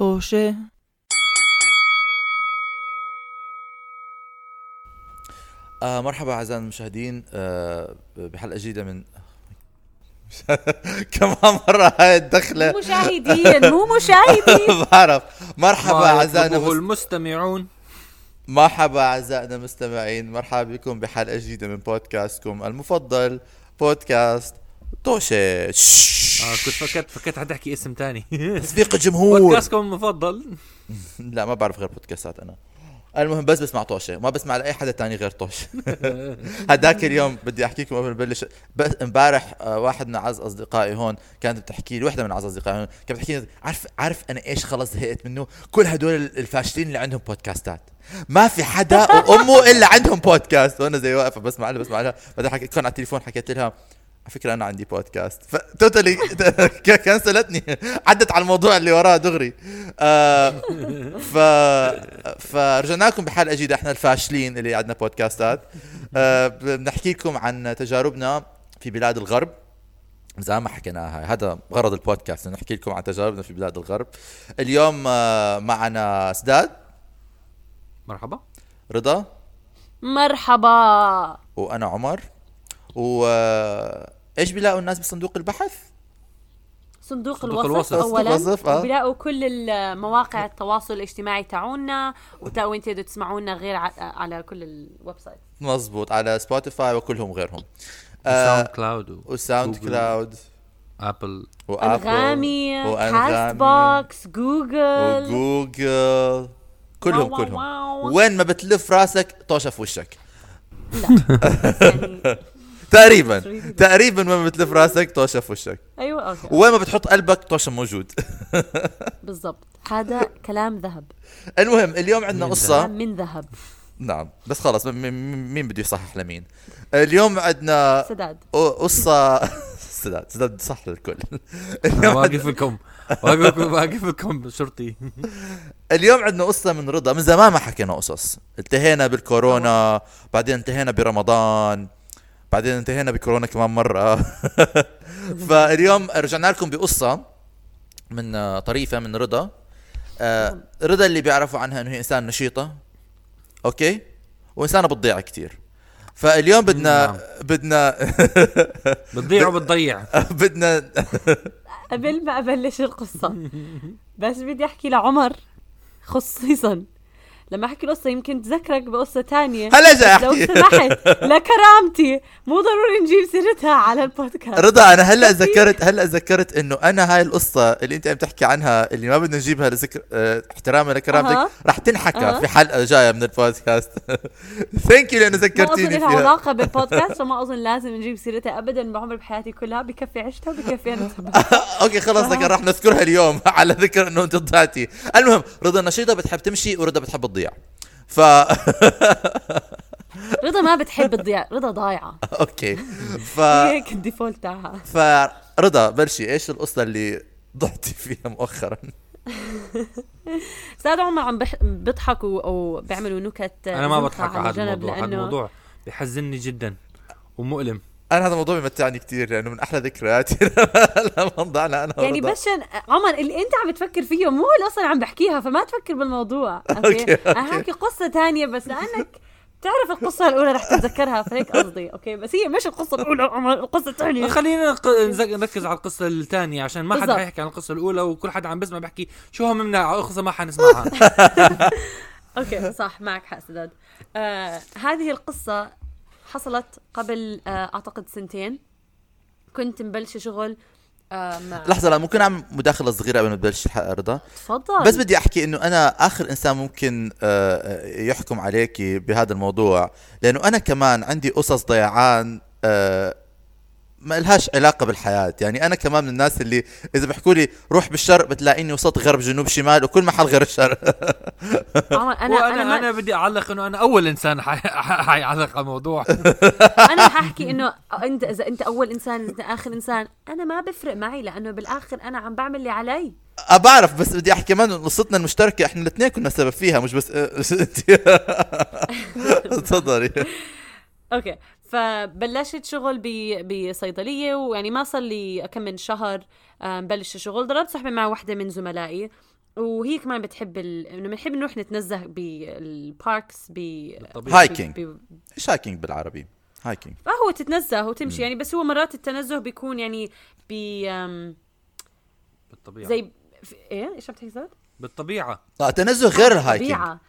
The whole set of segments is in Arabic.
طوشة آه مرحبا أعزائي المشاهدين. آه بحلقة جديدة من كمان مرة هاي الدخلة؟ مو مشاهدين مو مشاهدين. بعرف. مرحبا اعزائنا. المستمعون. مرحبا اعزائنا المستمعين. مرحبا بكم بحلقة جديدة من بودكاستكم المفضل بودكاست توشة آه كنت فكرت فكرت حتحكي اسم تاني. تصفيق الجمهور. بودكاستكم المفضل. لا ما بعرف غير بودكاستات أنا. المهم بس بسمع طوشة. ما بسمع لأي حدا تاني غير طوشة. هداك اليوم بدي احكي لكم قبل ما نبلش. بس امبارح آه، واحد من أعز أصدقائي هون كانت بتحكي لي وحده من أعز أصدقائي هون كانت بتحكي لي عارف عارف أنا إيش خلص زهقت منه؟ كل هدول الفاشلين اللي عندهم بودكاستات. ما في حدا وأمه إلا عندهم بودكاست. وأنا زي واقفة بسمع لها بسمع لها. بعدين حكيت كان على التليفون حكيت لها على فكرة أنا عندي بودكاست فتوتالي كنسلتني عدت على الموضوع اللي وراه دغري. آه ف فرجعنا لكم بحلقه جديده إحنا الفاشلين اللي عندنا بودكاستات آه بنحكي لكم عن تجاربنا في بلاد الغرب. زي ما حكيناها هاي هذا غرض البودكاست نحكي لكم عن تجاربنا في بلاد الغرب. اليوم آه معنا سداد. مرحبا. رضا. مرحبا. وأنا عمر. و آه، إيش بيلاقوا الناس بصندوق البحث؟ صندوق صندوق الوصف الوصف. اولا. الوصف، آه. وبيلاقوا كل مواقع التواصل الاجتماعي تاعونا وتاو انت تسمعونا غير على كل ال website مزبوط على Spotify وكلهم غيرهم. SoundCloud و SoundCloud Apple و Apple أنغامي cast وانغامي box Google وجوجل كلهم wow wow كلهم. wow. وين ما بتلف راسك طوشه في وشك. يعني تقريبا. تقريبا وين ما بتلف راسك طوشه في وشك. أيوه أوكي. وين ما بتحط قلبك طوشه موجود. بالضبط. هذا كلام ذهب. المهم اليوم عندنا قصة. كلام من ذهب. نعم بس خلص مين بده يصحح لمين؟ اليوم عندنا سداد. قصة. سداد سداد صح للكل. واقف لكم. واقف واقف لكم شرطي اليوم عندنا قصة من رضا. من زمان ما حكينا قصص. انتهينا بالكورونا بعدين انتهينا برمضان. بعدين انتهينا بكورونا كمان مرة. فاليوم رجعنا لكم بقصة من طريفة من رضا. آه، رضا اللي بيعرفوا عنها إنه هي إنسان نشيطة أوكي؟ وإنسانة بتضيع كتير. فاليوم بدنا نعم. بدنا بتضيع وبتضيع. بدنا قبل ما أبلش القصة بس بدي أحكي لعمر خصيصا. لما أحكي القصة يمكن تذكرك بقصة تانية. هلا جاي لو سمحت لكرامتي مو ضروري نجيب سيرتها على البودكاست. رضا أنا هلأ ذكرت هلأ ذكرت إنه أنا هاي القصة اللي أنت عم تحكي عنها اللي ما بدنا نجيبها لذكر آه احتراما لكرامتك أها. رح تنحكى أها. في حلقة جاية من البودكاست. thank you لأنه ما أظن ذكرتيني لها علاقة بالبودكاست وما أظن لازم نجيب سيرتها ابدا بعمر بحياتي كلها بكفي عشتها وبكفي أنا okay خلص لكن رح نذكرها اليوم على ذكر إنه أنت ضعتي المهم رضا نشيطه بتحب تمشي ورضا بتحب تضيع. ف رضا ما بتحب تضيع رضا ضايعة. okay. ف هيك ال default تاعها. فرضا بلشي إيش القصة اللي ضعتي فيها مؤخرا؟ أستاذ عمر عم بح- بيضحكوا أو بيعملوا نكت أنا ما بضحك على هذا الموضوع هذا الموضوع بحزنني جدا ومؤلم. أنا هذا الموضوع بيمتعني كثير لأنه من أحلى ذكرياتي. لما ضعنا أنا يعني. بس عشان عمر اللي أنت عم تفكر فيه مو القصة اللي عم بحكيها فما تفكر بالموضوع. okay، okay okay. أنا حاحكي قصة تانية بس لأنك تعرف القصة الأولى رح تتذكرها فهيك قصدي. okay؟ بس هي مش القصة الأولى عمر القصة الثانية. خلينا نركز على القصة الثانية عشان ما حدا. حيحكي عن القصة الأولى وكل حدا عم بسمع بحكي شو هم منا قصة ما حنسمعها. أوكي صح معك حق سداد. آه هذه القصة حصلت قبل آه أعتقد سنتين. كنت مبلشة شغل آه مع لحظة لا ممكن أعمل مداخلة صغيرة قبل ما تبلش الحلقة رضا؟ تفضل. بس بدي أحكي إنه أنا آخر إنسان ممكن آه، يحكم عليك بهذا الموضوع لأنه أنا كمان عندي قصص ضيعان ما لهاش علاقة بالحياة. يعني أنا كمان من الناس اللي إذا بيحكوا لي روح بالشرق بتلاقيني وسط غرب جنوب شمال وكل محل غير الشرق أنا وأنا أنا أنا, ما بدي أعلق إنه أنا أول إنسان حي- حيعلق على الموضوع. أنا حاحكي إنه انت إذا أنت أول إنسان إنت آخر إنسان أنا ما بفرق معي لأنه بالآخر أنا عم بعمل اللي علي. أه بعرف بس بدي أحكي كمان قصتنا المشتركة إحنا الاثنين كنا سبب فيها مش بس أنت. تفضلي. أوكي. فبلشت شغل ب- بصيدلية ويعني ما صار لي كم من شهر آه، مبلش شغل ضربت صحبة مع وحدة من زملائي وهي كمان بتحب ال... إنه بنحب نروح نتنزه بال parks ب. hiking. إيش hiking بالعربي hiking فهو تتنزه وتمشي يعني بس هو مرات التنزه بيكون يعني ب أم، بالطبيعة زي. إيه إيش عم تحكي زاد؟ بالطبيعة آه تنزه غير ال hiking طبيعة.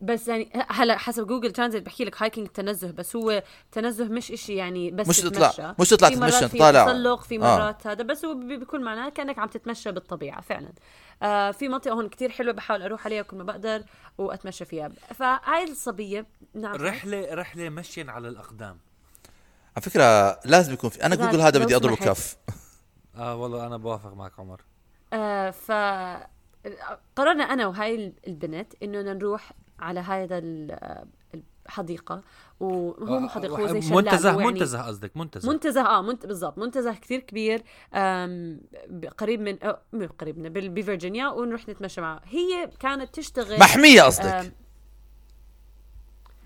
بس يعني هلا حسب Google Translate بحكي لك hiking تنزه بس هو تنزه مش إشي يعني بس مش تتمشى. تطلع- مش تطلع في مرات تتمشى، في تطالع. تسلق في آه. مرات هذا بس هو بيكون معناه كأنك عم تتمشى بالطبيعة فعلا آه في منطقة هون كتير حلوة بحاول أروح عليها كل ما بقدر وأتمشى فيها فهاي الصبية نعم رحلة رحلة مشيا على الأقدام على فكرة لازم يكون في أنا جوجل هذا بدي اضربه. كف آه والله أنا بوافق معك عمر آه ف قررنا أنا وهاي البنت إنه نروح على هذا ال- الحديقة وهو مو حديقة هو زي شلال منتزه هو يعني منتزه قصدك منتزه. منتزه آه منت... بالضبط منتزه كثير كبير قريب من أو مو قريب من بفرجينيا ونروح نتمشى معه. هي كانت تشتغل محمية قصدك.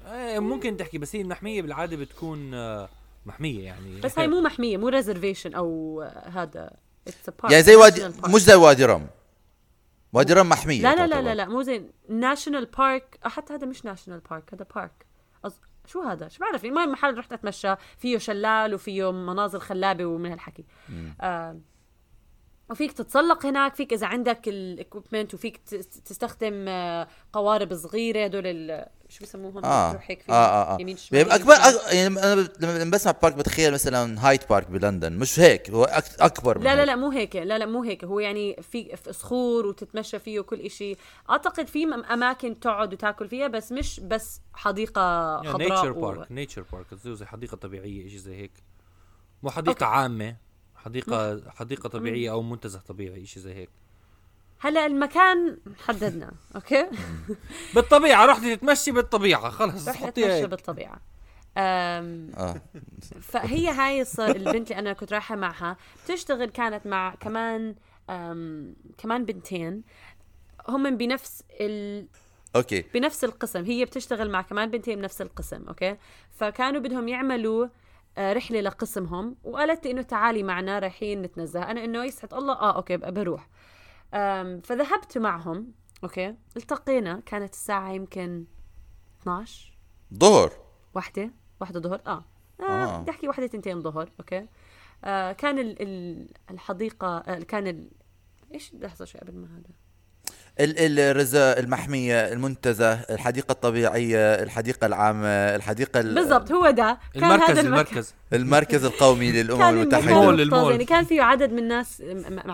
آه، ممكن تحكي بس هي المحمية بالعادة بتكون آه، محمية يعني. بس هاي مو محمية مو reservation أو آه، هذا It's a park, يعني زي وادي. مش زي وادي رم وادي رم محمية لا لا لا. لا لا مو زي national park حتى هذا مش national park هذا park أص... شو هذا؟ شو بعرف المهم محل رحت أتمشى فيه شلال وفيه مناظر خلابة ومن هالحكي. آه وفيك تتسلق هناك فيك إذا عندك ال equipment وفيك تستخدم آه، قوارب صغيرة هدول ال- شو بيسموهم آه. بتروح هيك آه فيهم آه, آه. يمين شمال يعني اكبر أك... يعني أنا لما بسمع park بتخيل مثلا Hyde Park بلندن مش هيك هو أك... أكبر لا لا. لا مو هيك لا لا مو هيك هو يعني في في صخور وتتمشى فيه وكل إشي. أعتقد في أماكن تقعد وتأكل فيها بس مش بس حديقة nature خضراء و... park nature park زي حديقة طبيعية شيء زي هيك. مو حديقة عامة حديقه حديقة طبيعية أو منتزه طبيعي شيء زي هيك. هلا المكان حددنا okay؟ بالطبيعة رحت تتمشي بالطبيعة خلص حطيها أتمشى بالطبيعة. أم آه. فهي هاي الص- البنت اللي أنا كنت رايحة معها بتشتغل كانت مع كمان أم كمان بنتين. هم بنفس ال okay. بنفس القسم هي بتشتغل مع كمان بنتين بنفس القسم okay؟ فكانوا بدهم يعملوا آه، رحلة لقسمهم وقالت لي إنه تعالي معنا رايحين نتنزه. أنا إنه يسعد الله آه okay بقى بروح. فذهبت معهم. okay. التقينا كانت الساعة يمكن 12 ظهر. واحدة. واحدة ظهر. آه, آه. آه. بدي أحكي واحدة تنتين ظهر. okay. آه كان ال ال الحديقة آه كان ال إيش؟ لحظة شوي قبل ما هذا. ال- الرزا المحمية المنتزه الحديقة الطبيعية الحديقة العامة الحديقة ال- بالضبط هو ده. كان المركز هذا. المركز. المركز القومي للأمم المول، المتحدة. ممتاز، المول. يعني كان فيه عدد من الناس م- م-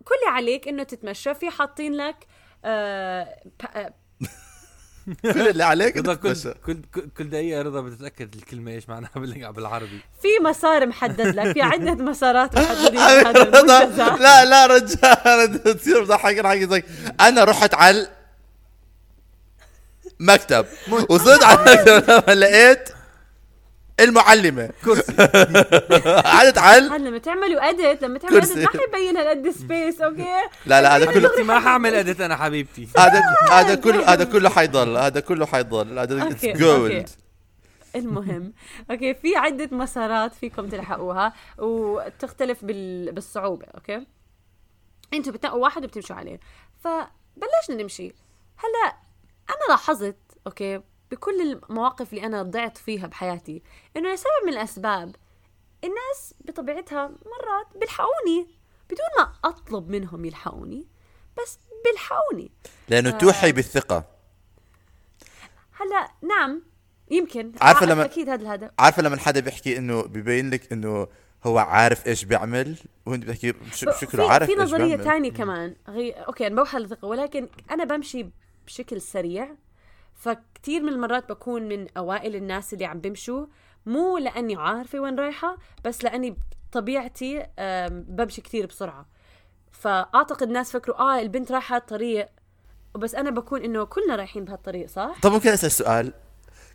وكل اللي عليك إنه تتمشى في حاطين لك آه آه، كل اللي عليك رضا كل تتمشى. كل كل- كل دقيقة رضا بتتأكد الكلمة إيش معناها بال- بالعربي في مسار محدد لك في عدة مسارات محددين رضا، لا لا رجال تصير بضحك زي أنا رحت على مكتب وصلت على المكتب لما لقيت المعلمة. كرسي. قعدت على هلا لما تعملوا اديت لما تعملوا. اديت ما حيبين هالقد سبيس أوكي لا لا هذا كله ما حاعمل اديت أنا حبيبتي. هذا هذا كله هذا كله حيضل هذا كله حيضل. هذا اتس جولد. المهم. okay في عدة مسارات فيكم تلحقوها وتختلف بال... بالصعوبة okay أنتوا بتنقوا واحد وبتمشوا عليه. فبلشنا نمشي. هلا أنا لاحظت okay بكل المواقف اللي أنا ضعت فيها بحياتي إنه لسبب من الأسباب الناس بطبيعتها مرات بيلحقوني بدون ما أطلب منهم يلحقوني بس بيلحقوني. لأنه توحي بالثقة. هلأ نعم يمكن. عارفة لما- أكيد هذا الهدف. عارفة لما حدا بيحكي إنه ببين لك إنه هو عارف إيش بيعمل وانت بتحكي شكله عارف في نظرية تانية كمان غي... أوكي أنا بوحى الثقة ولكن أنا بمشي بشكل سريع. فكتير من المرات بكون من أوائل الناس اللي عم بمشوا مو لأني عارفة وين رايحة بس لأني طبيعتي بمشي كتير بسرعة. فأعتقد الناس فكروا آه البنت رايحة الطريق. بس أنا بكون إنه كلنا رايحين بهالطريق صح؟ طب ممكن أسأل سؤال؟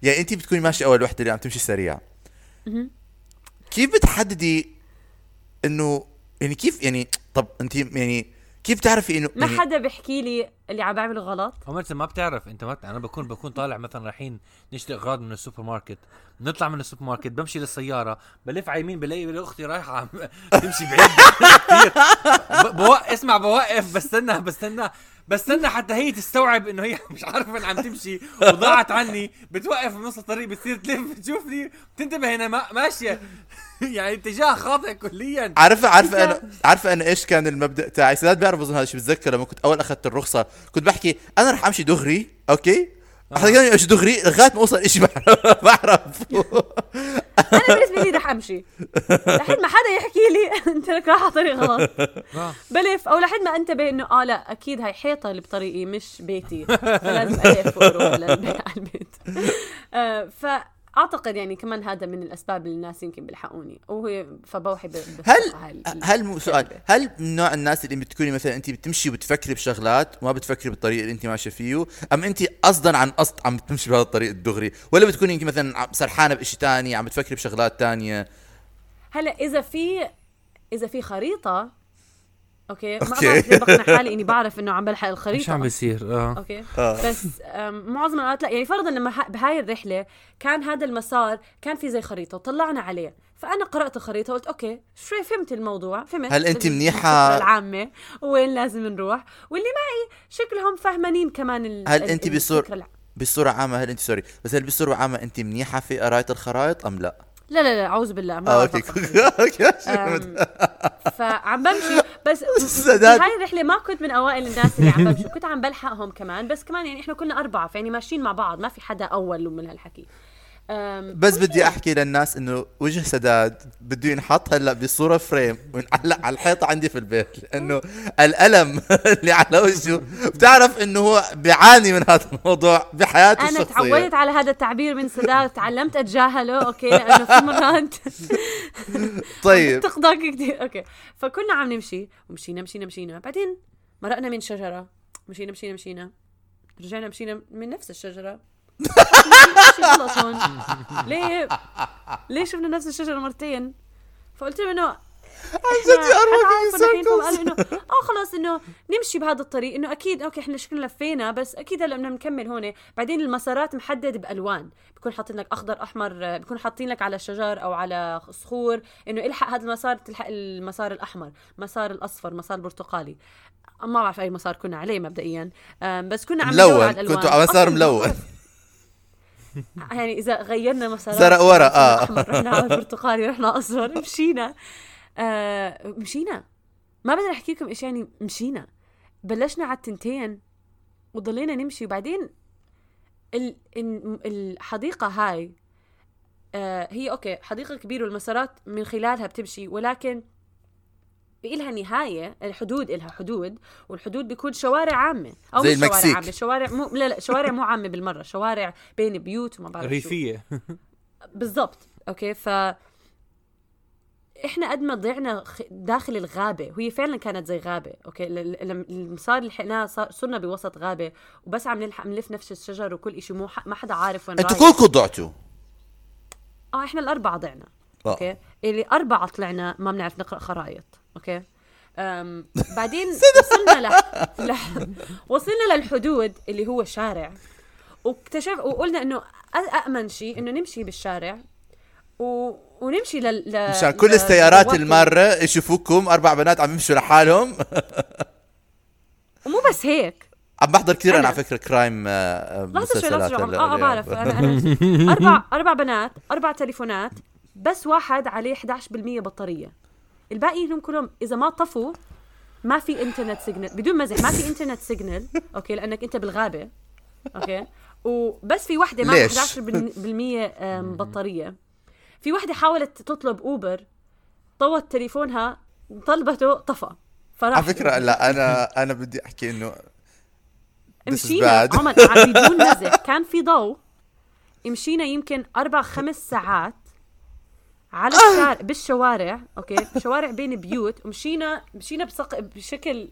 يعني انت بتكوني ماشية أول وحدة اللي عم تمشي سريع. كيف بتحددي إنه يعني كيف يعني طب انت يعني كيف بتعرفي إنه ما يعني حدا بيحكي لي اللي عم بعمله غلط. هم انت ما بتعرف انت ما بت... أنا بكون بكون طالع مثلا رايحين نشتري أغراض من السوبر ماركت نطلع من السوبر ماركت بمشي للسيارة بلف على يمين بلاقي أختي رايحة عم تمشي بعيد. كثير ب- بوقف بسمع بوقف بستنى بستنى بستنى حتى هي تستوعب إنه هي مش عارفة وين عم تمشي وضاعت عني. بتوقف بنص الطريق بتصير تلف بتشوفني بتنتبه هنا ما ماشية. يعني اتجاه خاطئ كليا. عارفة عارفة أنا عارفة أنا إيش كان المبدأ تاعي؟ سداد بيعرف أظن هذا الشيء بتذكر لما كنت أول أخذت الرخصة كنت بحكي أنا رح أمشي دغري أوكي؟ لي أمشي دغري لغاية ما أوصل شيء بعرف بعرف. أنا بالنسبة لي رح أمشي. لحد ما حدا يحكي لي أنت لك رايح على طريق غلط آه. بلف. أو لحد ما انتبه إنه آه لا أكيد هاي حيطة اللي بطريقي مش بيتي. فلازم ألف وأروح على البيت آه، فاعتقد يعني كمان هذا من الأسباب اللي الناس يمكن بيلحقوني. وهي فبوحي ب- هل هل مو سؤال. هل من نوع الناس اللي بتكوني مثلا انت بتمشي وبتفكري بشغلات وما بتفكري بالطريق اللي انت ماشية فيه أم انت قصدا عن قصد عم تمشي بهذا الطريق الدغري ولا بتكوني يمكن مثلا سرحانة بشيء تاني عم بتفكري بشغلات تانية؟ هلأ إذا في إذا في خريطة okay. ما. بعرف ليه بقنع حالي إني بعرف إنه عم بلحق الخريطة. مش عم بيصير. آه. okay. آه. بس معظم الأوقات لا يعني فرضا لما بهاي الرحلة كان هذا المسار كان في زي خريطة وطلعنا عليه. فأنا قرأت الخريطة وقلت okay شوي فهمت الموضوع فهمت؟ هل منيحة- الفكرة العامة. وين لازم نروح؟ واللي معي شكلهم فهمانين كمان ال هل ال- أنت الفكرة بصور- الع- بصورة عامة هل انت sorry بس هل بصورة عامة أنت منيحة في قرايه الخرائط أم لا؟ لا لا لا أعوذ بالله ما بعرف okay. okay فعم بمشي بس. هاي الرحله ما كنت من أوائل الناس اللي عم بمشي كنت عم بلحقهم كمان بس كمان يعني إحنا كنا أربعة فيعني ماشيين مع بعض ما في حدا أول من هالحكي بس بدي أحكي للناس إنه وجه سداد بده ينحط هلأ بصورة frame وينعلق على الحيطة عندي في البيت لأنه الألم اللي على وجهه. بتعرف إنه هو بيعاني من هذا الموضوع بحياته أنا الشخصية. تعودت على هذا التعبير من سداد تعلمت أتجاهله okay لأنه في مرات طيب. تخضعك كثير. okay. فكنا عم نمشي ومشينا مشينا مشينا. بعدين مرقنا من شجرة مشينا مشينا مشينا. رجعنا مشينا من نفس الشجرة. غلط هون؟ ليه ليه شفنا نفس الشجرة مرتين؟ فقلت له إنه عن جد يا قالوا إنه آه خلاص إنه نمشي بهذا الطريق إنه أكيد okay إحنا شكلنا لفينا بس أكيد هلا بدنا نكمل هون. بعدين المسارات محدد بألوان بكون حاطين لك أخضر أحمر بكون حاطين لك على شجر أو على صخور إنه الحق هذا المسار تلحق المسار الأحمر مسار الأصفر مسار البرتقالي. ما بعرف أي مسار كنا عليه مبدئيا بس كنا عم ملون كنتوا على مسار ملون. يعني إذا غيرنا مسارات زرق ورا، رحنا آه. أحمر رحنا على برتقالي رحنا اصفر مشينا. آه مشينا. ما بدي احكي لكم إيش يعني مشينا. بلشنا على التنتين وضلينا نمشي. وبعدين ال- ال- الحديقة هاي آه هي okay حديقة كبيرة والمسارات من خلالها بتمشي. ولكن إلها نهاية الحدود إلها حدود والحدود بيكون شوارع عامة. أو زي مش شوارع المكسيك. عامة شوارع مو لا لا شوارع مو عامة بالمرة شوارع بين بيوت وما بعرف. ريفية. بالضبط okay؟ ف إحنا قد ما ضعنا خ- داخل الغابة وهي فعلا كانت زي غابة okay؟ لما لحقناه صار- صرنا بوسط غابة وبس عم نلحق نلف نفس الشجر وكل شيء مو ما حدا عارف وين أنتوا كلكم ضعتوا. آه إحنا الأربعة ضعنا آه. okay؟ اللي أربعة طلعنا ما بنعرف نقرأ خرائط okay؟ أم بعدين وصلنا ل... ل... وصلنا للحدود اللي هو شارع واكتشف وقلنا إنه أ- امن شيء إنه نمشي بالشارع و... ونمشي لل ل... مشان كل ل- السيارات لوقت- المارة يشوفوكم أربع بنات عم يمشوا لحالهم. ومو بس هيك. عم بحضر كثير أنا أنا. على فكرة crime آه، لحظه شوي هلا آه آه اليوم. بعرف أنا أنا أربع أربع بنات أربع تليفونات. بس واحد عليه 11% بطارية. الباقي لهم كلهم إذا ما طفوا ما في internet signal. بدون مزح ما في internet signal okay؟ لأنك أنت بالغابة okay؟ وبس في وحدة ليش؟ 11% آم، بطارية. في وحدة حاولت تطلب أوبر طوت تليفونها طلبته طفى. فراح. على فكرة لا أنا أنا بدي أحكي إنه This is مشينا. عمر عم بدون مزح. كان في ضوء مشينا يمكن أربع خمس ساعات. على الشارع بالشوارع أوكي؟ شوارع بين بيوت ومشينا مشينا بسق... بشكل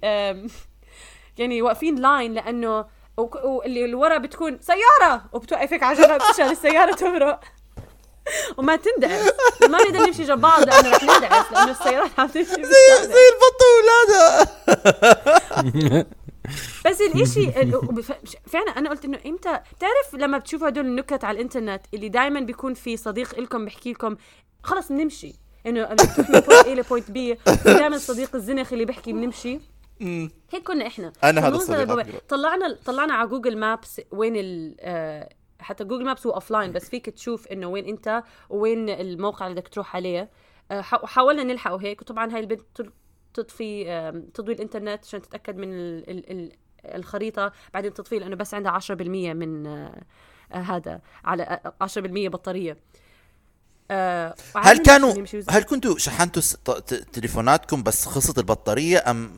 يعني واقفين لاين لأنه واللي اللي ورا بتكون سيارة! وبتوقفك على جنب عشان السيارة تمرق وما تندعس. ما نقدر نمشي جنب بعض لأنه رح ندعس لأنه السيارات عم تمشي زي. زي وأولادها بس الإشي فعلا أنا قلت إنه إمتى بتعرف لما بتشوفوا هدول النكت على الإنترنت اللي دائما بيكون في صديق لكم بيحكي لكم خلص بنمشي إنه من point A ل point B دائما صديق الزنخ اللي بيحكي بنمشي. هيك كنا إحنا. أنا هذا الصديق. طلعنا طلعنا على Google Maps وين ال آه، حتى Google Maps هو offline بس فيك تشوف إنه وين أنت وين الموقع اللي بدك تروح عليه. آه، حا- حاولنا نلحقه هيك. وطبعا هاي البنت تطفي تضوي الإنترنت عشان تتأكد من ال ال ال الخريطة. بعدين تطفي لأنه بس عندها 10% من آه، آه، هذا على آه، 10% بطارية. آه، هل كانوا هل كنتوا شحنتوا تليفوناتكم بس خلصت البطارية أم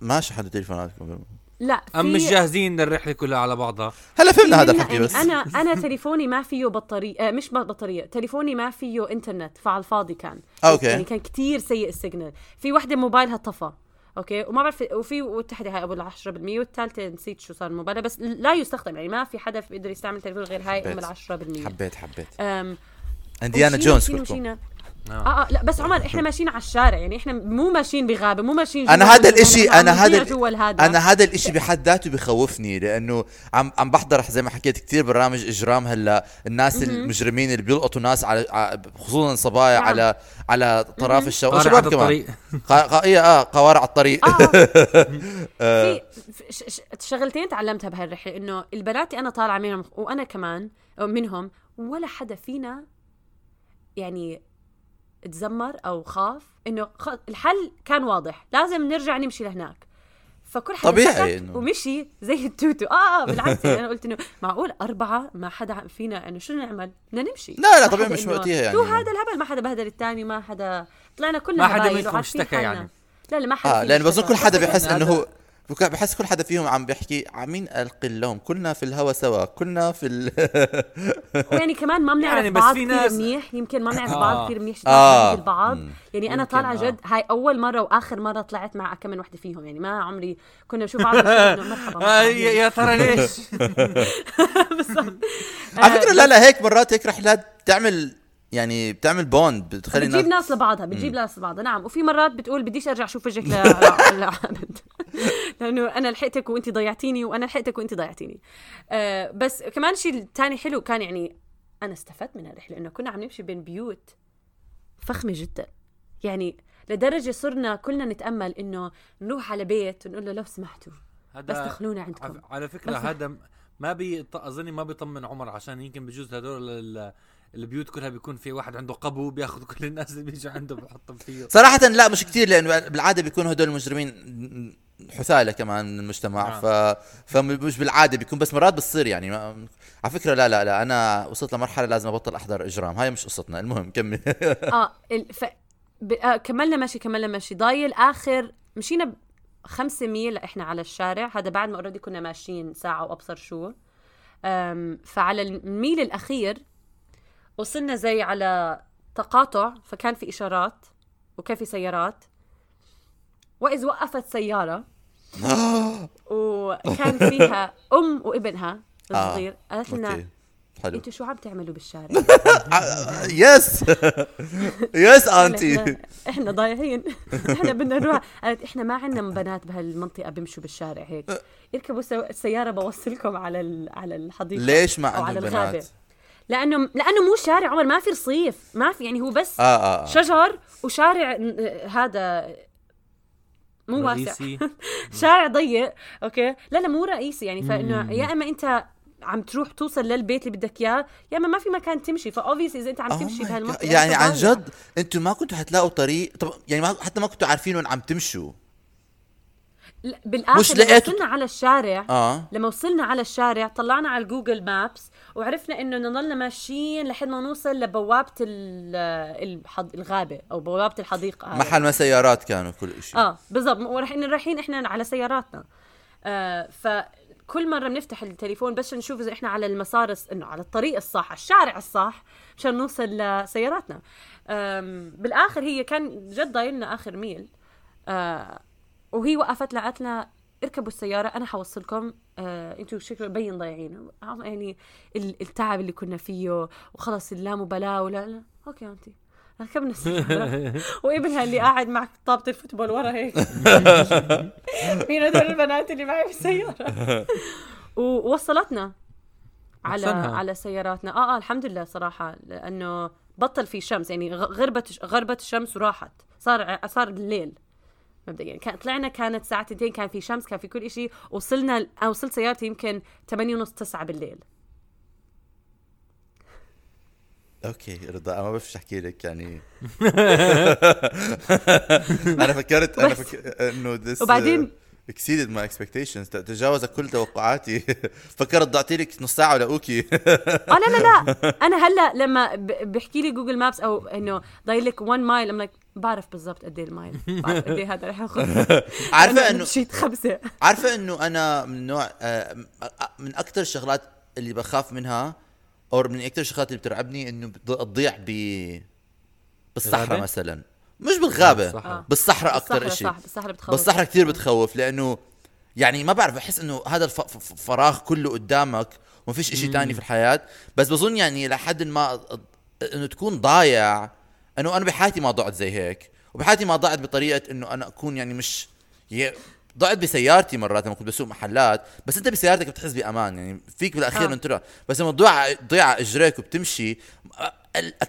ما شحنتوا تليفوناتكم؟ لا أم مش جاهزين للرحله كلها على بعضها؟ هلا فهمنا هذا الحكي بس. أنا أنا تليفوني ما فيه بطارية آه مش بطارية تليفوني ما فيه إنترنت فعلى الفاضي كان. أوكي. يعني كان كتير سيء ال signal. في وحدة موبايلها طفى أوكي؟ وما بعرف وفي والتحدي هاي أبو ال 10% والثالثة نسيت شو صار الموبايل بس لا يستخدم. يعني ما في حدا بيقدر يستعمل تليفون غير هاي أم ال 10% حبيت حبيت. أم، انديانا جونز مشينا- كلكم مشينا. آه. آه آه لا بس عمر إحنا ماشيين على الشارع يعني إحنا مو ماشيين بغابة مو ماشيين أنا هذا الإشي أنا هذا أنا هذا الإشي بحد ذاته بخوفني لأنه عم عم بحضر زي ما حكيت كثير برامج إجرام هلا الناس المجرمين اللي بيلقطوا ناس على ع- خصوصا صبايا نعم. على على طرف الشوارع وشباب كمان. إيه، آه قوارع على الطريق. آه. في في شغلتين تعلمتها بهاي الرحله إنه البنات اللي أنا طالعة منهم وأنا كمان منهم ولا حدا فينا يعني تزمر أو خاف إنه خ... الحل كان واضح لازم نرجع نمشي لهناك فكل حدا طبيعي إنه- ومشي زي التوتو آه آه بالعكس يعني أنا قلت إنه معقول أربعة ما حدا فينا إنه شو نعمل بدنا نمشي لا، لا، طبيعي مش وقتها يعني. شو هذا الهبل ما حدا بهدل الثاني ما حدا طلعنا كلنا ما حدا منكم اشتكى. يعني. لا لا ما حدا آه فينا لأن بظن. كل حدا بحس هذا- إنه هو بحس كل حدا فيهم عم بيحكي عمين القي اللوم كلنا في الهوا سوا كلنا في ال... ويعني كمان ما بنعرف يعني بعض كثير ناس- منيح يمكن ما بنعرف آه. بعض كثير منيح آه. آه. البعض مم. يعني أنا طالعة آه. جد هاي أول مرة وآخر مرة طلعت مع كم من وحدة فيهم يعني ما عمري كنا نشوف بعض مرحبا آه، يا ترى ليش بالضبط. على آه، فكرة لا لا هيك مرات هيك رحلات بتعمل يعني بتعمل بوند بتخلي بتجيب ناس لبعضها بتجيب ناس لبعضها نعم وفي مرات بتقول بديش أرجع أشوف وجهك ل- لعبد لأنه أنا لحقتك وأنت ضيعتيني وأنا لحقتك وأنت ضيعتيني. آه بس كمان شيء الثاني حلو كان يعني أنا استفدت من الرحلة إنه كنا عم نمشي بين بيوت فخمة جدا. يعني لدرجة صرنا كلنا نتأمل إنه نروح على بيت ونقول له لو سمحتوا بس دخلونا عندكم. على فكرة هذا ما بي أظني ما بيطمن عمر عشان يمكن بجوز هدول ال- البيوت كلها بيكون في واحد عنده قبو بياخذ كل الناس اللي بيجوا عنده بحطهم فيه. صراحة لا مش كتير لأنه بالعادة بيكونوا هدول المجرمين حثالة كمان من المجتمع نعم. ف... فمش بالعادة بيكون بس مرات بتصير يعني. ما... على فكرة لا لا لا أنا وصلت لمرحلة لازم أبطل أحضر إجرام. هاي مش قصتنا. المهم كمل. آه ال... ف... ب... آه كملنا ماشي كملنا ماشي ضايل آخر مشينا ب- خمسة ميل إحنا على الشارع. هذا بعد ما already كنا ماشيين ساعة وابصر شو. أم... فعلى الميل الأخير وصلنا زي على تقاطع فكان في إشارات وكان في سيارات. وإذ وقفت سيارة. وكان فيها أم وابنها آه، الصغير. قالت لنا حلو. أنتوا شو عم تعملوا بالشارع؟ يس يس أنتي إحنا, ضايعين. إحنا بدنا نروح. قالت إحنا ما عندنا بنات بهالمنطقة بيمشوا بالشارع هيك. اركبوا السياره بوصلكم على على الحديقة ليش ما الغابة. بنات؟ لأنه لأنه مو شارع عمر ما في رصيف. ما في يعني هو بس آه آه, آه. شجر وشارع هذا مو واسع. شارع ضيق أوكي؟ لا لا مو رئيسي. يعني فانه يا إما أنت عم تروح توصل للبيت اللي بدك إياه يا إما ما في مكان تمشي. ف obviously إذا أنت عم Oh تمشي God. بهالمنطقة يعني عن. جد أنتم ما كنتوا حتلاقوا طريق طب يعني ما حتى ما كنتوا عارفين وين عم تمشوا. بالاخر مش لما لقيتوا- وصلنا على الشارع آه. لما وصلنا على الشارع طلعنا على ال Google Maps وعرفنا إنه نضلنا ماشيين لحد ما نوصل لبوابة ال- الحض... الغابة أو بوابة الحديقة. محل ما سيارات كانوا كل شيء آه بالضبط. ورايحين رايحين إحنا على سياراتنا. آه فكل مرة بنفتح التليفون بس نشوف إذا إحنا على المسار إنه على الطريق الصح على الشارع الصح مشان نوصل لسياراتنا. بالآخر هي كان جد ضايلنا آخر ميل. آه وهي وقفت لقت لنا اركبوا السيارة أنا حوصلكم آه، أنتوا شكله بين ضايعين. يعني ال- التعب اللي كنا فيه وخلص اللامبالاة ولا لا. أوكي أنتي. ركبنا السيارة. وابنها اللي قاعد مع طابة ال football ورا هيك. مين هدول البنات اللي معي بالسيارة ووصلتنا على. على سياراتنا. آه آه الحمد لله صراحة لأنه بطل في شمس. يعني غربت غربت الشمس وراحت. صار صار الليل. مبدئيا. كان طلعنا كانت الساعة 2 كان في شمس كان في كل شيء وصلنا وصلت سيارتي يمكن 8 ونص 9 بالليل. أوكي رضا أنا ما بعرف أحكي لك يعني. أنا فكرت أنا بس- فك... إنه وبعدين- exceeded my expectations. ت- تجاوز كل توقعاتي. فكرت ضعتي لك نص ساعة ولاقوكي آه لا لا لا. أنا هلأ لما بحكي لي Google Maps أو إنه ضايل لك 1 mile أم like بعرف بالضبط قد إيه المايل. بعرف قد إيه هذا رح ياخذ. عارفة أنا إنه مشيت خمسة. عارفة إنه أنا من نوع آه، آه، من أكثر الشغلات اللي بخاف منها أو من أكثر الشغلات اللي بترعبني إنه تضيع ب بالصحراء؟ مثلا. مش بالغابة بالصحراء. بالصحراء أكثر بالصحراء شيء صح بالصحراء بتخوف. بالصحراء كثير بتخوف لأنه يعني ما بعرف بحس إنه هذا الف- ف- ف- فراغ كله قدامك وما فيش شيء تاني في الحياة. بس بظن يعني لحد ما إنه تكون ضايع إنه أنا بحياتي ما ضعت زي هيك. وبحياتي ما ضعت بطريقة إنه أنا أكون يعني مش ي- ضعت بسيارتي مرات لما كنت بسوق محلات. بس أنت بسيارتك بتحس بأمان يعني فيك بالأخير آه. تروح. بس لما تضيع تضيع على إجريك وبتمشي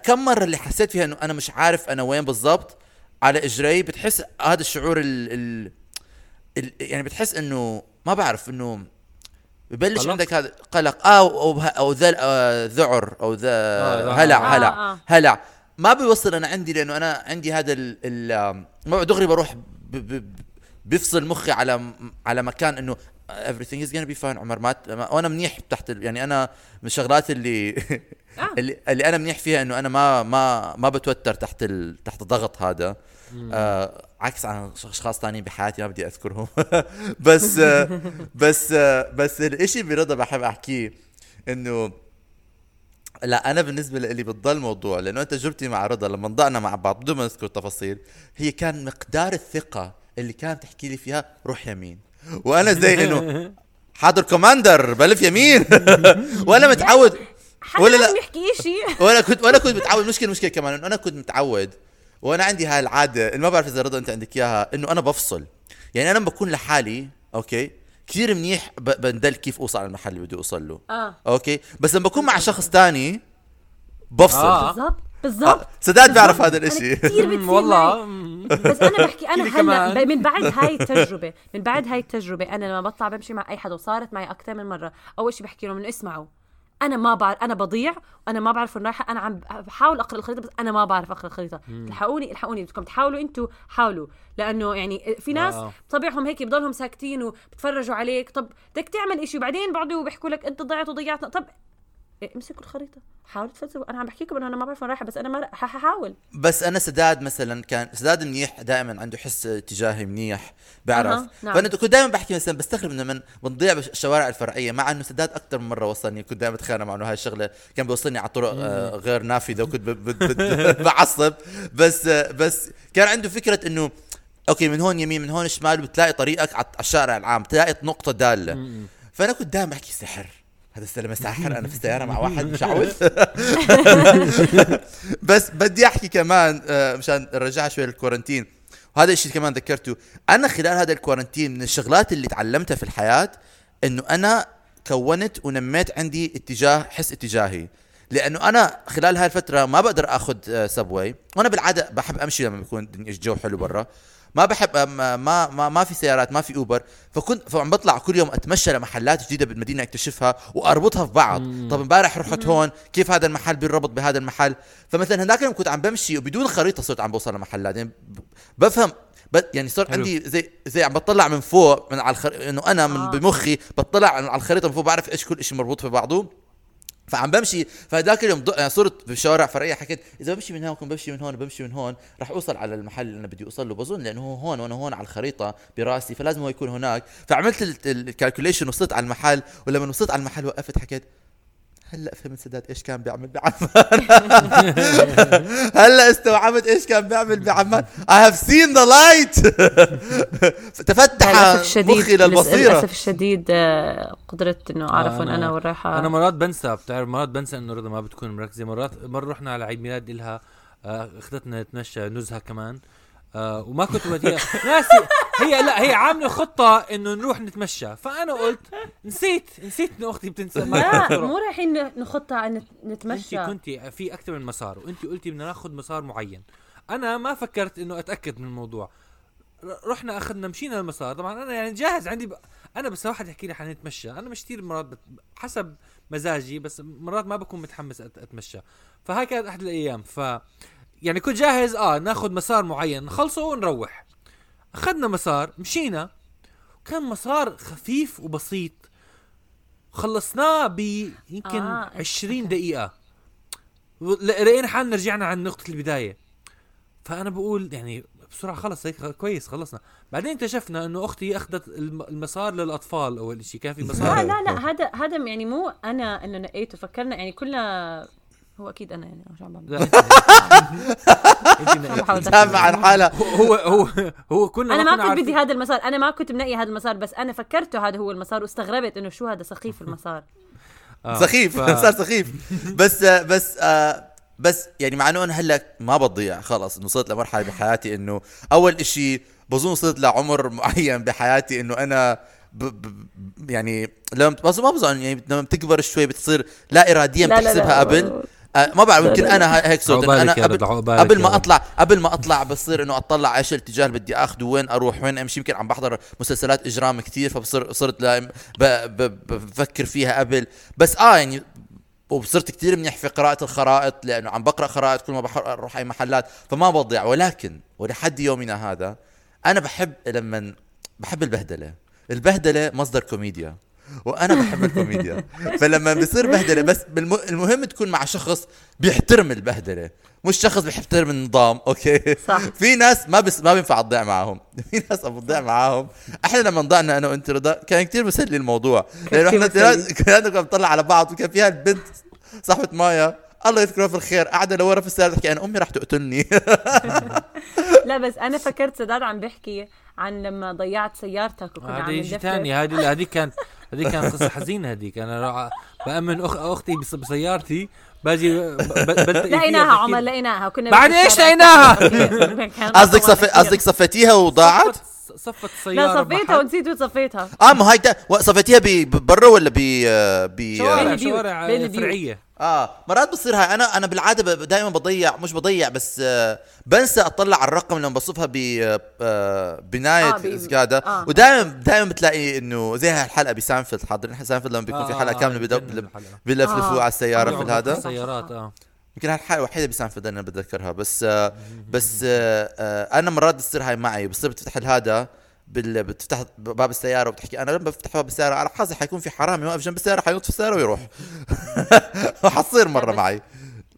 كم مرة اللي حسيت فيها إنه أنا مش عارف أنا وين بالضبط؟ على إجري بتحس هذا الشعور ال, ال, ال يعني بتحس إنه ما بعرف إنه ببلش قلق؟ عندك هذا قلق. آه أو أو, أو ذل آه ذعر أو ذا آه، هلع آه، هلع آه. هلع. ما بيوصل أنا عندي لأنه أنا عندي هذا ال ال آم، ما دغري بروح ب ب بيفصل مخي على على مكان إنه everything is gonna be fine. عمر ما وأنا منيح تحت يعني أنا من الشغلات اللي آه. اللي, اللي أنا منيح فيها إنه أنا ما ما ما بتوتر تحت ال تحت الضغط هذا. آه عكس عن أشخاص ثانيين بحياتي ما بدي أذكرهم. بس آه بس آه بس الإشي برضا بحب أحكيه إنه لا أنا بالنسبة لي بتضل موضوع لأنه تجربتي مع رضا لما ضعنا مع بعض بدون ما نذكر تفاصيل هي كان مقدار الثقة اللي كانت تحكي لي فيها روح يمين. وأنا زي إنه حاضر كوماندر بلف يمين. وأنا متعود ولا لا. لازم يحكي شيء وأنا كنت وأنا كنت متعود. مشكله مشكلة كمان إنه أنا كنت متعود وأنا عندي هاي العاده اللي ما بعرف إذا رضا أنت عندك إياها إنه أنا بفصل. يعني أنا لما بكون لحالي أوكي كثير منيح بندل كيف أوصل على المحل اللي بدي أوصل له. آه. أوكي؟ بس لما بكون مع شخص تاني بفصل. آه. بالضبط بالضبط. آه. سداد بيعرف هذا الإشي. كثير والله. بس أنا بحكي أنا هلأ من بعد هاي التجربة من بعد هاي التجربة أنا لما بطلع بمشي مع أي حدا وصارت معي أكثر من مرة أول شيء بحكي لهم إنه اسمعوا. أنا ما بعرف أنا بضيع وأنا ما بعرف وين رايحة أنا عم بحاول أقرأ الخريطة بس أنا ما بعرف أقرأ الخريطة. الحقوني الحقوني بدكم تحاولوا أنتم حاولوا. لأنه يعني في ناس آه. طبيعهم هيك بضلهم ساكتين وبتفرجوا عليك. طب بدك تعمل إشي وبعدين بعدوا بيحكوا لك أنت ضيعت وضيعت طب امسكوا الخريطة. حاولوا تفلسفوا أنا عم بحكي لكم إنه أنا ما بعرف وين رايحة بس أنا ما ححاول. بس أنا سداد مثلا كان سداد منيح دائما عنده حس اتجاهي منيح بيعرف أها، نعم. فأنا كنت دائما بحكي مثلا بستغرب إنه من بنضيع بالشوارع الفرعية مع إنه سداد أكثر من مرة وصلني. كنت دائما أتخانق معه إنه هاي الشغلة كان بيوصلني على طرق آه غير نافذة وكنت ب- ب- ب- بعصب. بس آه بس كان عنده فكرة إنه أوكي من هون يمين من هون شمال بتلاقي طريقك على الشارع العام تلاقي نقطة دالة. فأنا كنت دائما بحكي سحر. هذا الزلمه ساحر أنا في السيارة مع واحد مشعوذ بس بدي أحكي كمان آه، مشان نرجعها شوي لل quarantine. وهذا الشيء كمان ذكرته. أنا خلال هذا ال quarantine من الشغلات اللي تعلمتها في الحياة إنه أنا كونت ونميت عندي اتجاه حس اتجاهي. لأنه أنا خلال هاي الفترة ما بقدر آخذ subway وأنا بالعادة بحب أمشي لما بيكون الجو حلو برا. ما بحب ما ما ما, ما في سيارات ما في Uber فكنت فعم بطلع كل يوم أتمشى لمحلات جديدة بالمدينة أكتشفها وأربطها في بعض طب امبارح رحت هون كيف هذا المحل؟ بيربط بهذا المحل. فمثلا هذاك اليوم كنت عم بمشي وبدون خريطة صرت عم بوصل لمحلات. يعني بفهم ب- يعني صار حلو. عندي زي زي عم بطلع من فوق من على الخر... إنه أنا من آه. بمخي بطلع على الخريطة من فوق بعرف إيش كل شيء مربوط في بعضه. فعم بمشي فهذاك اليوم. يعني صرت بشوارع فرعية حكيت إذا بمشي من هون بمشي من هون بمشي من هون راح أوصل على المحل اللي أنا بدي أوصل له بظن لأنه هو هون وأنا هون على الخريطة براسي فلازم هو يكون هناك فعملت الكالكوليشن وصلت على المحل ولما وصلت على المحل وقفت حكيت هلأ فهمت سداد إيش كان بيعمل بعمان هلأ استوعبت إيش كان بيعمل بعمان I have seen the light. تفتح مخي للبصيرة. للأسف الشديد آه، قدرت إنه أعرف آه، وين أنا- أنا وين رايحه أنا مرات بنسى بتعرف مرات بنسى إنه رضا ما بتكون مركزة. مرات مرة رحنا على عيد ميلاد إلها آه، اخذتنا نتمشى نزهة كمان. آه وما كنت بديها ناسي. هي لا هي عاملة خطة إنه نروح نتمشى. فأنا قلت نسيت نسيت إنه أختي بتنسى. لا مو رايحين نخطها عن نتمشى. انت كنتي في أكثر من مسار وانت قلتي بدنا ناخذ مسار معين. أنا ما فكرت إنه أتأكد من الموضوع. رحنا أخذنا مشينا المسار. طبعا أنا يعني جاهز عندي ب... أنا بس واحد يحكي لي حنتمشى أنا مش كثير مرات بت... حسب مزاجي بس مرات ما بكون متحمس أت... أتمشى. فهاي كانت أحد الأيام. ف يعني كنت جاهز آه ناخذ مسار معين نخلصه ونروح. أخذنا مسار مشينا. كان مسار خفيف وبسيط. خلصناه ب يمكن آه، آه 20 دقيقة. لقينا حالنا رجعنا عن نقطة البداية. فأنا بقول يعني بسرعة خلص هيك كويس خلصنا. بعدين اكتشفنا إنه أختي أخذت الم- المسار للأطفال أول شيء كان في لا مسار. لا لا هذا هذا يعني مو أنا انه نقيته فكرنا يعني كلنا هو أكيد أنا يعني شو عم بعمل تابع عن حالها هو هو هو كنا أنا ما كنت بدي هذا المسار أنا ما كنت منقي هذا المسار بس أنا فكرته هذا هو المسار واستغربت إنه شو هذا سخيف المسار. آه، سخيف صار سخيف. بس بس آه بس يعني مع إنه أنا هلأ ما بضيع خلص إنه وصلت لمرحلة بحياتي إنه أول إشي بظن وصلت لعمر معين بحياتي إنه أنا ب ب يعني لما بس ما بظن يعني لما بتكبر شوي بتصير لا اراديا لا لا لا. بتحسبها قبل. آه ما بعرف يمكن أنا هيك صرت أنا قبل قبل ما. أطلع قبل ما أطلع بصير إنه أطلع إيش الاتجاه اللي بدي اخذه وين أروح وين أمشي. يمكن عم بحضر مسلسلات إجرام كثير فبصير صرت لا ب- ب- بفكر فيها قبل. بس آه يعني وصرت كثير منيح في قراءة الخرائط لأنه عم بقرأ خرائط كل ما بروح أي محلات فما بضيع. ولكن ولحد يومنا هذا أنا بحب لما بحب البهدلة. البهدلة مصدر كوميديا. وأنا بحب الكوميديا. فلما بصير بهدلة بس. المهم تكون مع شخص بيحترم البهدلة. مش شخص بيحترم النظام أوكي؟ صح. في ناس ما بس ما بينفع تضيع معاهم. في ناس عم بتضيع معاهم. إحنا لما ضعنا أنا وأنت رضا كان كتير مسلي الموضوع. لأنه إحنا مسلي. ثلاث- كنا بنطلع على بعض وكان فيها البنت صاحبة مايا. الله يذكرها في الخير. قاعدة لورا في السيارة تحكي أنا أمي رح تقتلني. لا بس أنا فكرت سداد عم بيحكي عن لما ضيعت سيارتك وكنا عم هذه شيء. ثاني هذه هذه كانت هذه كانت قصة حزينة هذيك أنا راح بأمن أخ أختي بس- بسيارتي باجي ب- ب- لقيناها عمر لقيناها وكنا بعد. إيش لقيناها؟ قصدك صف... قصدك صفيتيها وضاعت؟ صفت السياره لا صفيتها. ونسيت وصفيتها آه ما هاي صفيتيها ب- برا ولا ب ب شوارع بين البيوت، شوارع بين البيوت. فرعية آه مرات بصير هاي أنا أنا بالعادة دائما بضيع مش بضيع بس آه بنسى أطلع على الرقم لما بصفها ب آه بناية آه، ب- زياده آه. ودائما دائما بتلاقي إنه زي هالحلقه بسانفيلد حاضرين سانفيلد لما بيكون في آه، حلقة آه، كامله. بيلفلفوا آه. على السيارة آه، في هذا السيارات آه يمكن هالحلقه الوحيدة بسانفيلد أنا بتذكرها. بس آه بس آه آه أنا مرات بتصير هاي معي بتصير بتفتح الهذا بال... بتفتح باب السيارة وبتحكي أنا لما بفتح باب السيارة على حظي حيكون في حرامي واقف جنب السيارة حينط في السيارة ويروح. وحتصير مرة بس- معي.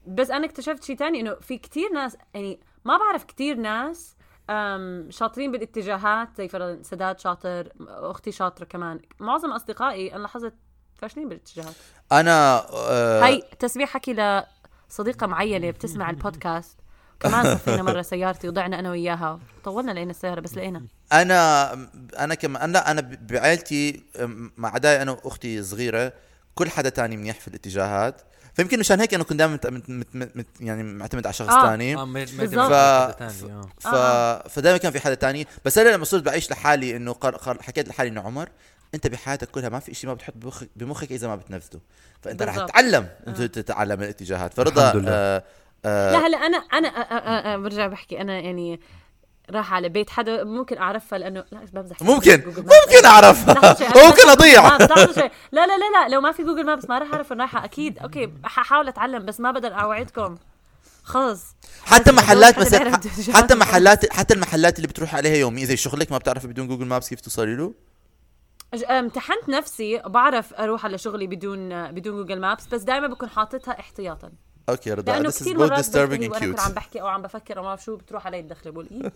بس أنا اكتشفت شيء تاني إنه في كتير ناس يعني ما بعرف كتير ناس شاطرين بالاتجاهات زي فرضا سداد شاطر أختي شاطرة كمان. معظم أصدقائي أنا لاحظت فاشلين بالاتجاهات. أنا آه هي تسبيح حكي لصديقه معينة بتسمع البودكاست كمان صفينا مرة سيارتي وضعنا أنا وياها طولنا لقينا السيارة بس لقينا أنا أنا كمان لا أنا بعائلتي أم، مع عداي أنا وأختي صغيرة كل حدا تاني منيح في الاتجاهات فيمكن مشان هيك أنا كنت دائما مت... مت... مت... مت... يعني معتمد على شخص آه. ثاني آه ما- ما بالضبط. تبع ف- آه. ف... آه. فدائما كان في حدا تاني بس أنا لما صرت بعيش لحالي إنه قر... قر... حكيت لحالي إنه عمر انت بحياتك كلها ما في شيء ما بتحط بمخك بمخك إذا ما بتنفذه. فأنت رح. تتعلم. أنت تتعلم الاتجاهات. فرضا الحمد لله. آه... آه... لا هلا أنا أنا أ- أ- أ- برجع بحكي. أنا يعني راح على بيت حدا ممكن أعرفها لأنه لا بمزح ممكن. ممكن اعرف لحظة شوي، أنا ممكن ما في اضيع. لا لا لا لا. لو ما في Google Maps ما راح أعرف وين رايحة. أكيد. أوكي. ححاول أتعلم بس ما بقدر أوعدكم. خلص. حتى محلات مثلا. حتى محلات حتى المحلات اللي بتروح عليها يوميا زي شغلك ما بتعرفي بدون Google Maps كيف توصلي له؟ امتحنت نفسي بعرف أروح على شغلي بدون بدون Google maps بس دائما بكون حاططها احتياطا. okay رضا لأنه كثير مرات disturbing and cute. عم بحكي أو عم بفكر أو ما بعرف شو بتروح علي الدخلة بقول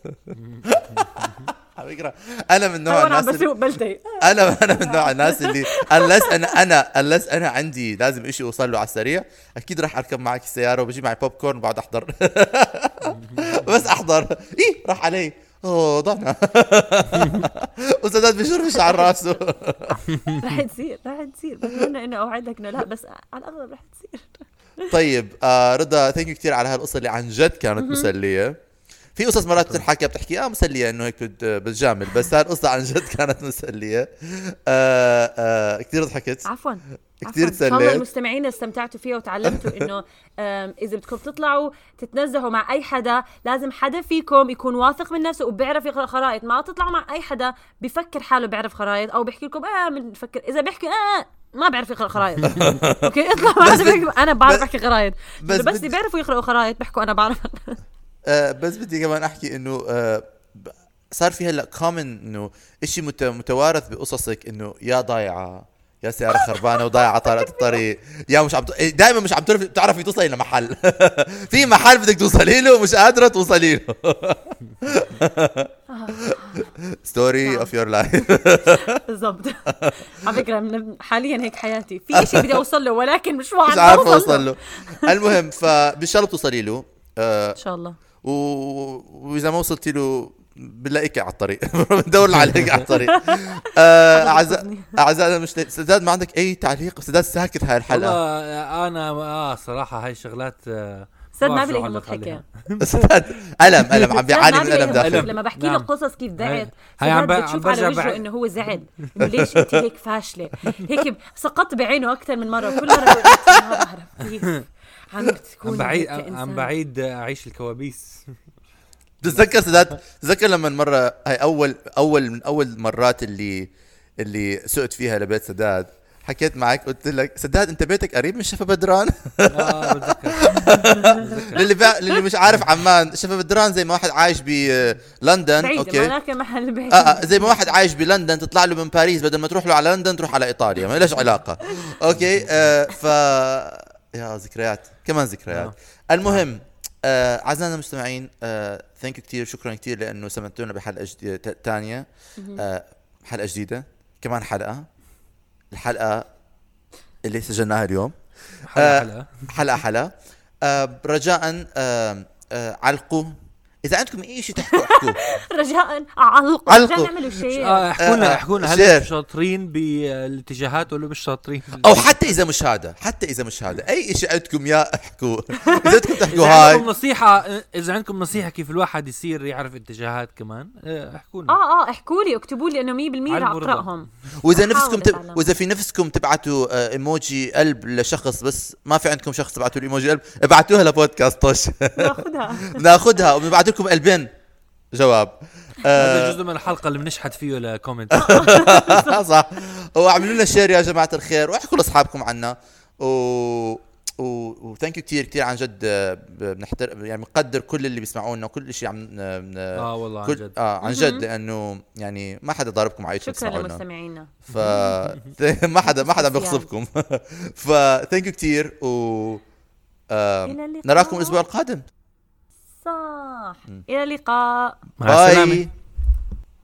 على فكره أنا من نوع عم الناس بسوق بلتهي أنا أنا من نوع الناس اللي unless أنا أنا unless أنا عندي لازم شيء أوصل له على السريع أكيد راح أركب معك السيارة وبجيب معي بوب كورن وبقعد أحضر. بس أحضر. إيه راح علي. أوه ضعنا وسداد بشر في شعر راسه. رح تصير رح تصير. بتمنى انه أوعدك إنه لا بس على الأغلب رح تصير. طيب آه رضا thank you كثير على هالقصة اللي عن جد كانت مسلية. في قصص مرات بتنحكى بتحكي آه مسلية إنه هيك بت- بتجامل بس هاي القصة عن جد كانت مسلية. آه آه كثير ضحكت. عفوا كتير عفواً. ان تسليت. المستمعين استمتعتوا فيها وتعلمتوا إنه إذا بدكم تطلعوا تتنزهوا مع أي حدا لازم حدا فيكم يكون واثق من نفسه وبيعرف يقرا خرائط. ما تطلعوا مع أي حدا بفكر حاله بيعرف خرائط أو بيحكي لكم آه بنفكر إذا بيحكي آه ما بعرف يقرأ خرائط. okay؟ بيحكي أنا بعرف أحكي خرائط. بس بس, بس اللي بيعرفوا يقرأوا خرائط بيحكوا أنا بعرف. آه بس بدي كمان أحكي إنه آه صار في هلأ common إنه شيء مت متوارث بقصصك إنه يا ضايعة يا سيارة خربانة وضايعة طارت الطريق يا مش عم دائما مش عم تعرفي تعرفي توصلي لمحل في محل بدك توصلي له ومش قادرة توصلي له. story of your life بالضبط. على فكرة حاليا هيك حياتي. في شيء بدي أوصل له ولكن مش عارفة أوصل له. المهم فان شاء الله توصلي له. آه إن شاء الله. و... وإذا ما وصلتي له بنلاقيك على الطريق. بندور عليك على الطريق. آه اعزائي اعزائنا مش سداد ما عندك أي تعليق؟ سداد ساكت هاي الحلقة. والله أنا آه صراحة هاي شغلات آه، سد ما بلاقيها أعلق مضحكه. سداد ألم ألم عم بيعاني من ما ألم داخل. لما بحكي له نعم. قصص كيف زعل هاي عم سداد بتشوف على وجهه إنه هو زعل. ليش أنت هيك فاشلة؟ هيك سقطت بعينه أكثر من مرة كل مرة بقول لك ما بعرف عم تكون عم بعيد. عم بعيد أعيش الكوابيس. بتتذكر سداد تتذكر لما مرة هاي اول اول من أول مرات اللي اللي سقت فيها لبيت سداد؟ حكيت معك قلت لك سداد أنت بيتك قريب من شفا بدران؟ آه بتذكر. للي بقى للي مش عارف عمان شفا بدران زي ما واحد عايش بلندن بعيد أوكي؟ هناك محل بعيد. آه آه زي ما واحد عايش بلندن تطلع له من باريس بدل ما تروح له على لندن تروح على إيطاليا ما لهاش علاقة. okay؟ آه ف يا ذكريات كمان ذكريات. المهم آه أعزائنا المستمعين آه thank كثير شكرا كثير لأنه سمعتونا بحلقة جديده ثانية آه حلقة جديدة كمان حلقة. الحلقة اللي سجلناها اليوم. حلقة آه، حلقة. حلقة حلقة. آه رجاء آه آه علقوا. إذا عندكم أي شيء تحكوا أحكوا. رجاء علقوا علقوا. رجاء نعملوا شيء. احكوا لنا احكوا لنا هل. أنتم شاطرين بالاتجاهات ولا مش شاطرين؟ أو حتى إذا مش هذا حتى إذا مش هذا. أي شيء عندكم يا احكوا. إذا بدكم تحكوا إذا عندكم هاي. نصيحة إذا عندكم نصيحة كيف الواحد يصير يعرف اتجاهات كمان آه، احكوا لنا آه آه احكوا لي اكتبوا لي انه 100% على رح البردة. أقرأهم. وإذا نفسكم تب... وإذا في نفسكم تبعتوا آه، إيموجي قلب لشخص بس ما في عندكم شخص تبعتوا له ايموجي قلب ابعتوها لبودكاست طش. ناخذها وبنبعت لكم قلبين جواب. هذا آه جزء من الحلقة اللي بنشحت فيه ل comment صح. واعملوا لنا share يا جماعة الخير واحكوا لأصحابكم عنا. و و thank you كثير كثير عن جد آه، ب- بنحتر- يعني بنقدر كل اللي بيسمعونا وكل شيء عم آه والله عن كل جد. آه عن جد لأنه يعني ما حدا ضاربكم على شكرا لمستمعينا. ف ما حدا ما حدا. بيغصبكم. ف thank you كثير و آه. نراكم الأسبوع القادم. صح. إلى اللقاء. مع السلامة. bye